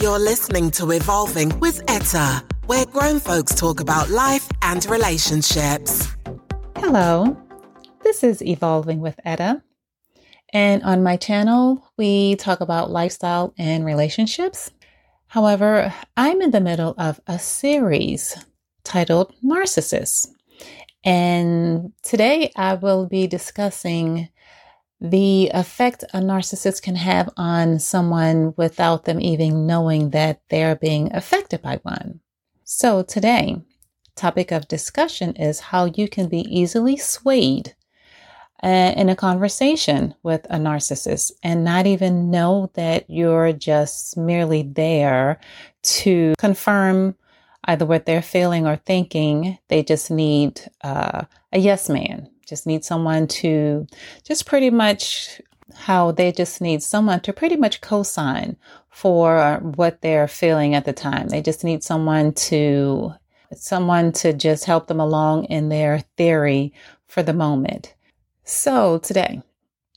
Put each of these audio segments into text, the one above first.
You're listening to Evolving with Etta, where grown folks talk about life and relationships. Hello, this is Evolving with Etta. And on my channel, we talk about lifestyle and relationships. However, I'm in the middle of a series titled Narcissists. And today I will be discussing the effect a narcissist can have on someone without them even knowing that they're being affected by one. So today, topic of discussion is how you can be easily swayed uh, in a conversation with a narcissist and not even know that you're just merely there to confirm either what they're feeling or thinking. They just need uh, a yes man just need someone to just pretty much how they just need someone to pretty much co-sign for what they're feeling at the time. They just need someone to someone to just help them along in their theory for the moment. So today,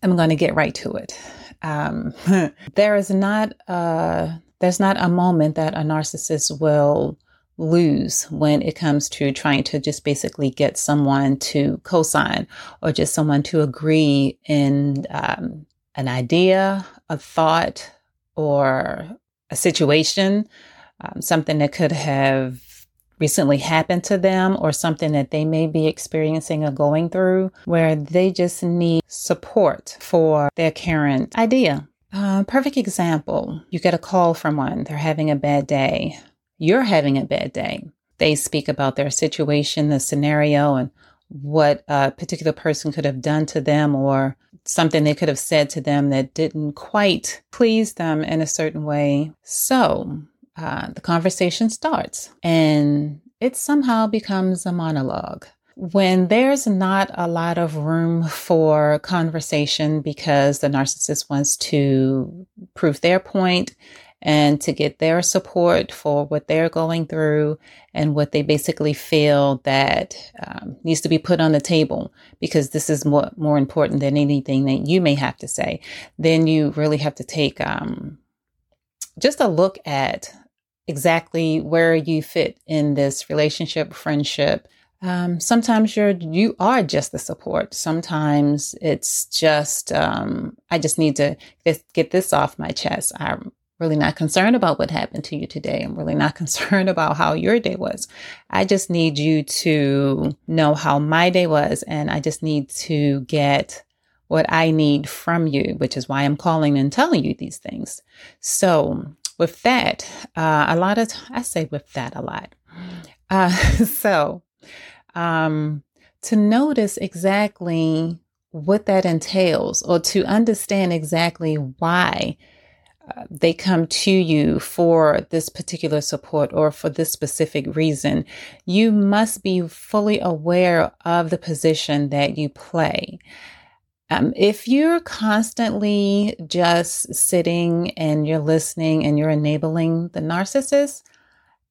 I'm going to get right to it. Um, there is not a, there's not a moment that a narcissist will lose when it comes to trying to just basically get someone to co-sign or just someone to agree in um, an idea, a thought, or a situation, um, something that could have recently happened to them or something that they may be experiencing or going through where they just need support for their current idea. Uh, perfect example you get a call from one, they're having a bad day you're having a bad day. They speak about their situation, the scenario, and what a particular person could have done to them or something they could have said to them that didn't quite please them in a certain way. So uh, the conversation starts and it somehow becomes a monologue. When there's not a lot of room for conversation because the narcissist wants to prove their point and to get their support for what they're going through and what they basically feel that um, needs to be put on the table because this is more, more important than anything that you may have to say, then you really have to take um, just a look at exactly where you fit in this relationship, friendship, um, sometimes you're you are just the support. Sometimes it's just um, I just need to get this off my chest. I'm really not concerned about what happened to you today. I'm really not concerned about how your day was. I just need you to know how my day was. And I just need to get what I need from you, which is why I'm calling and telling you these things. So, with that, uh, a lot of, t- I say with that a lot. Uh, so, um, to notice exactly what that entails or to understand exactly why they come to you for this particular support or for this specific reason, you must be fully aware of the position that you play. Um, if you're constantly just sitting and you're listening and you're enabling the narcissist,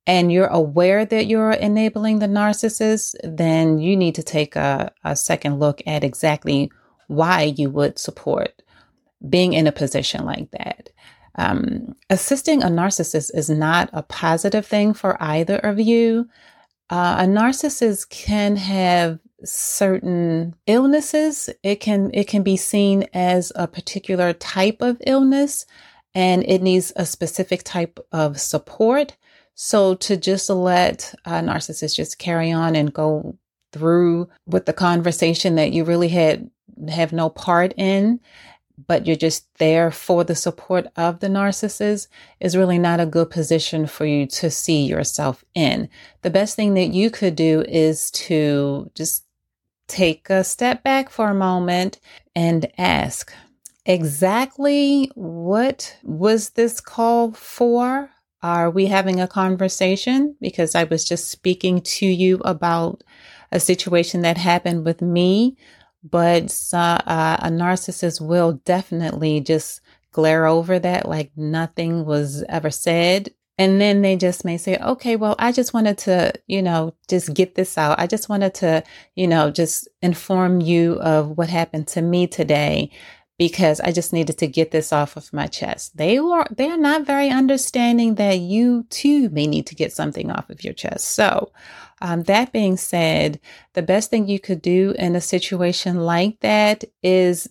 and you're aware that you're enabling the narcissist, then you need to take a, a second look at exactly why you would support being in a position like that. Um, assisting a narcissist is not a positive thing for either of you. Uh, a narcissist can have certain illnesses. It can it can be seen as a particular type of illness, and it needs a specific type of support. So to just let a narcissist just carry on and go through with the conversation that you really had have no part in but you're just there for the support of the narcissist is really not a good position for you to see yourself in. The best thing that you could do is to just take a step back for a moment and ask exactly what was this call for? Are we having a conversation? Because I was just speaking to you about a situation that happened with me but uh, a narcissist will definitely just glare over that like nothing was ever said. And then they just may say, okay, well, I just wanted to, you know, just get this out. I just wanted to, you know, just inform you of what happened to me today because I just needed to get this off of my chest. They were they're not very understanding that you too may need to get something off of your chest. So, um, that being said, the best thing you could do in a situation like that is,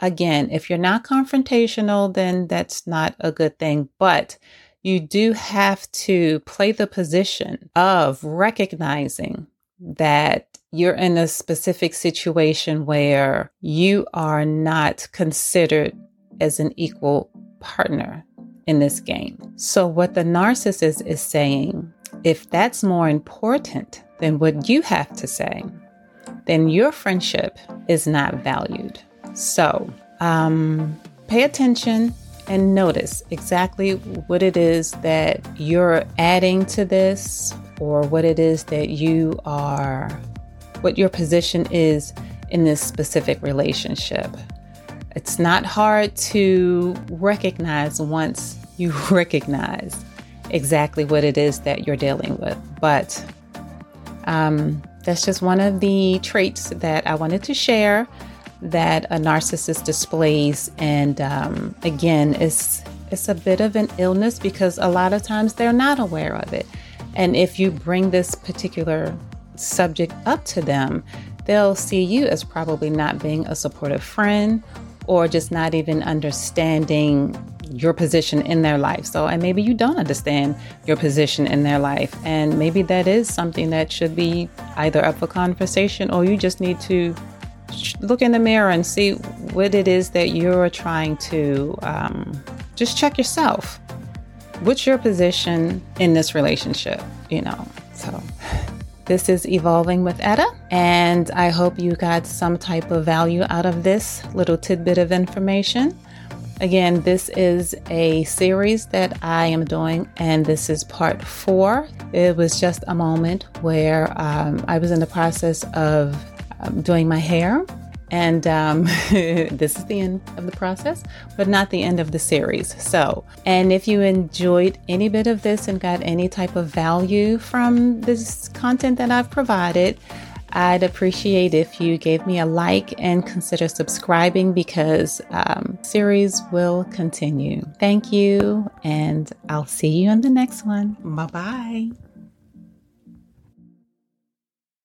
again, if you're not confrontational, then that's not a good thing. But you do have to play the position of recognizing that you're in a specific situation where you are not considered as an equal partner in this game. So, what the narcissist is saying, if that's more important than what you have to say, then your friendship is not valued. So, um, pay attention and notice exactly what it is that you're adding to this or what it is that you are, what your position is in this specific relationship. It's not hard to recognize once you recognize exactly what it is that you're dealing with. But um, that's just one of the traits that I wanted to share that a narcissist displays. And um, again, it's it's a bit of an illness because a lot of times they're not aware of it. And if you bring this particular subject up to them, they'll see you as probably not being a supportive friend or just not even understanding your position in their life. So, and maybe you don't understand your position in their life. And maybe that is something that should be either up for conversation or you just need to look in the mirror and see what it is that you're trying to um, just check yourself what's your position in this relationship? You know, so this is Evolving with Etta, and I hope you got some type of value out of this little tidbit of information. Again, this is a series that I am doing, and this is part four. It was just a moment where um, I was in the process of um, doing my hair and um, this is the end of the process, but not the end of the series. So, and if you enjoyed any bit of this and got any type of value from this content that I've provided, I'd appreciate if you gave me a like and consider subscribing because um, series will continue. Thank you, and I'll see you in the next one. Bye bye.